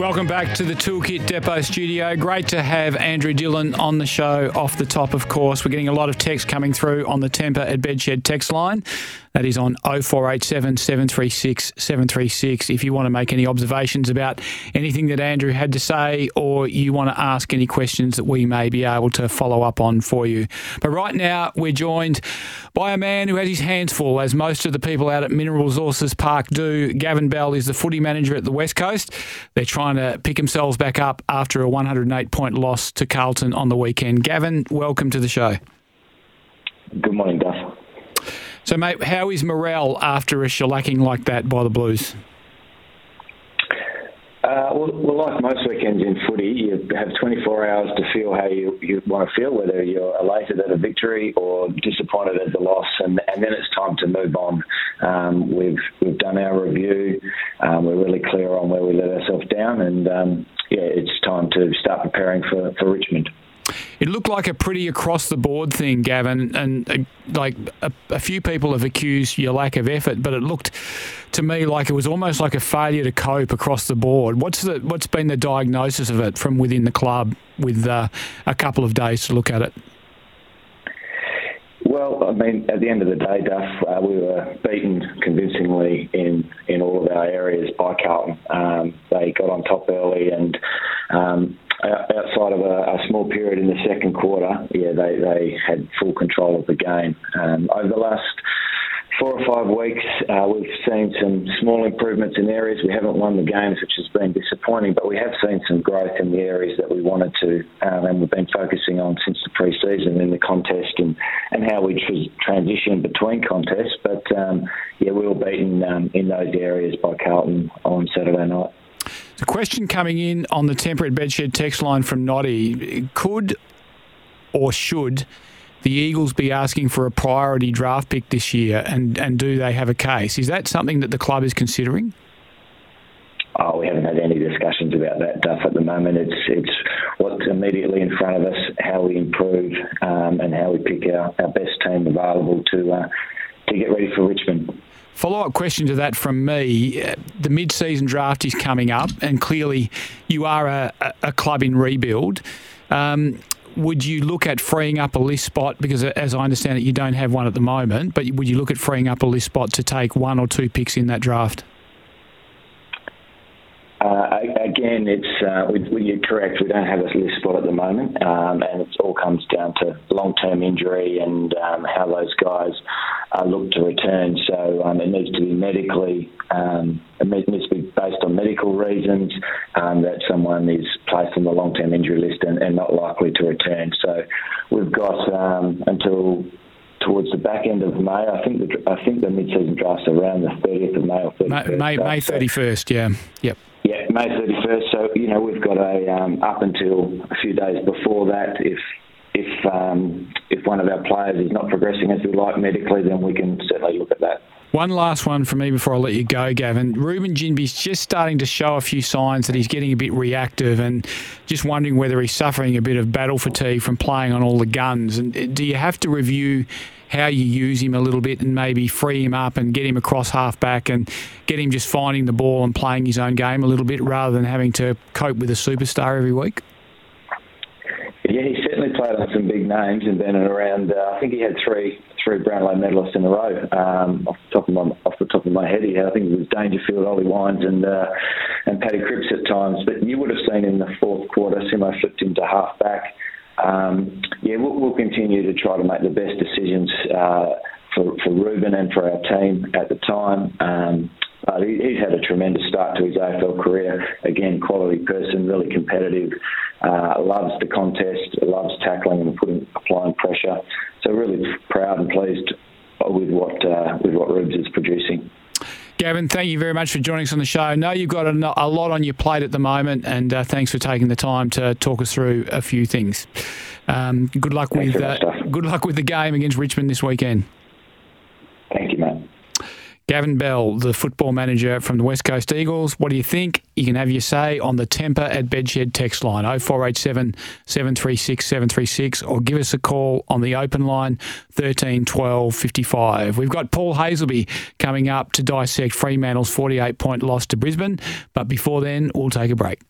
Welcome back to the Toolkit Depot studio. Great to have Andrew Dillon on the show off the top, of course. We're getting a lot of text coming through on the Tempur at Bedshed text line. That is on 0487 736 736. If you want to make any observations about anything that Andrew had to say, or you want to ask any questions that we may be able to follow up on for you. But right now, we're joined by a man who has his hands full, as most of the people out at Mineral Resources Park do. Gavin Bell is the footy manager at the West Coast. They're trying to pick themselves back up after a 108 point loss to Carlton on the weekend. Gavin, welcome to the show. Good morning, Duff. So, mate, how is morale after a shellacking like that by the Blues? Uh, well, like most weekends in footy, you have 24 hours to feel how you, you want to feel, whether you're elated at a victory or disappointed at the loss, and, and then it's time to move on. Um, we've we've done our review. Um, we're really clear on where we let ourselves down, and um, yeah, it's time to start preparing for, for Richmond. It looked like a pretty across the board thing, Gavin, and uh, like a, a, few people have accused your lack of effort, but it looked to me like it was almost like a failure to cope across the board. What's the what's been the diagnosis of it from within the club with uh, a couple of days to look at it? Well, I mean, at the end of the day, Duff, uh, we were beaten convincingly in, in all of our areas by Carlton. Um, they got on top early and um, outside of a, a, small period in the second quarter, yeah, they, they had full control of the game. Um, over the last four or five weeks, uh, we've seen some small improvements in areas. We haven't won the games, which has been disappointing, but we have seen some growth in the areas that we wanted to, um, and we've been focusing on since the pre-season in the contest and, and how we tr- transition between contests. But um, yeah, we were beaten um, in those areas by Carlton on Saturday night. The question coming in on the Tempur at Bedshed text line from Noddy could or should the Eagles be asking for a priority draft pick this year, and, and do they have a case? Is that something that the club is considering? Oh, we haven't had any discussions about that, Duff, at the moment. It's it's what's immediately in front of us, how we improve, um, and how we pick our, our best team available to uh, to get ready for Richmond. Follow up question to that from me. The mid season draft is coming up, and clearly you are a, a club in rebuild. Um, would you look at freeing up a list spot? Because as I understand it, you don't have one at the moment, but would you look at freeing up a list spot to take one or two picks in that draft? Uh, again, it's uh, we, you're correct. We don't have a list spot at the moment, um, and it all comes down to long-term injury and um, how those guys uh, look to return. So um, it needs to be medically, um, it needs to be based on medical reasons um, that someone is placed on the long-term injury list and, and not likely to return. So we've got um, until towards the back end of May. I think the I think the mid-season draft's around the 30th of May or 31st. May, May 31st, yeah. Yep. May 31st. So, you know, we've got a um, up until a few days before that. If if um, if one of our players is not progressing as we like medically, then we can certainly look at that. One last one for me before I let you go, Gavin. Reuben Ginbey's just starting to show a few signs that he's getting a bit reactive and just wondering whether he's suffering a bit of battle fatigue from playing on all the guns. And uh, do you have to review how you use him a little bit and maybe free him up and get him across half back and get him just finding the ball and playing his own game a little bit rather than having to cope with a superstar every week? Yeah, he certainly played on some big names and been around. Uh, I think he had three three Brownlow medalists in a row. Um, off the top of my off the top of my head, he had, I think it was Dangerfield, Ollie Wines, and uh, and Paddy Cripps at times. But you would have seen in the fourth quarter, Simo flipped him to half back um, yeah, we'll, we'll, continue to try to make the best decisions uh, for, for Reuben and for our team at the time. Um, uh, he, he's had a tremendous start to his AFL career. Again, quality person, really competitive, uh, loves the contest, loves tackling and putting applying pressure. So really proud and pleased with what uh, with what Rubes is producing. Gavin, thank you very much for joining us on the show. I know you've got a, a lot on your plate at the moment, and uh, thanks for taking the time to talk us through a few things. Um, good luck Thanks with uh, good luck with the game against Richmond this weekend. Gavin Bell, the football manager from the West Coast Eagles. What do you think? You can have your say on the Tempur at Bedshed text line 0487 736 736 or give us a call on the open line 13 12 55. We've got Paul Hasleby coming up to dissect Fremantle's 48 point loss to Brisbane, but before then, we'll take a break.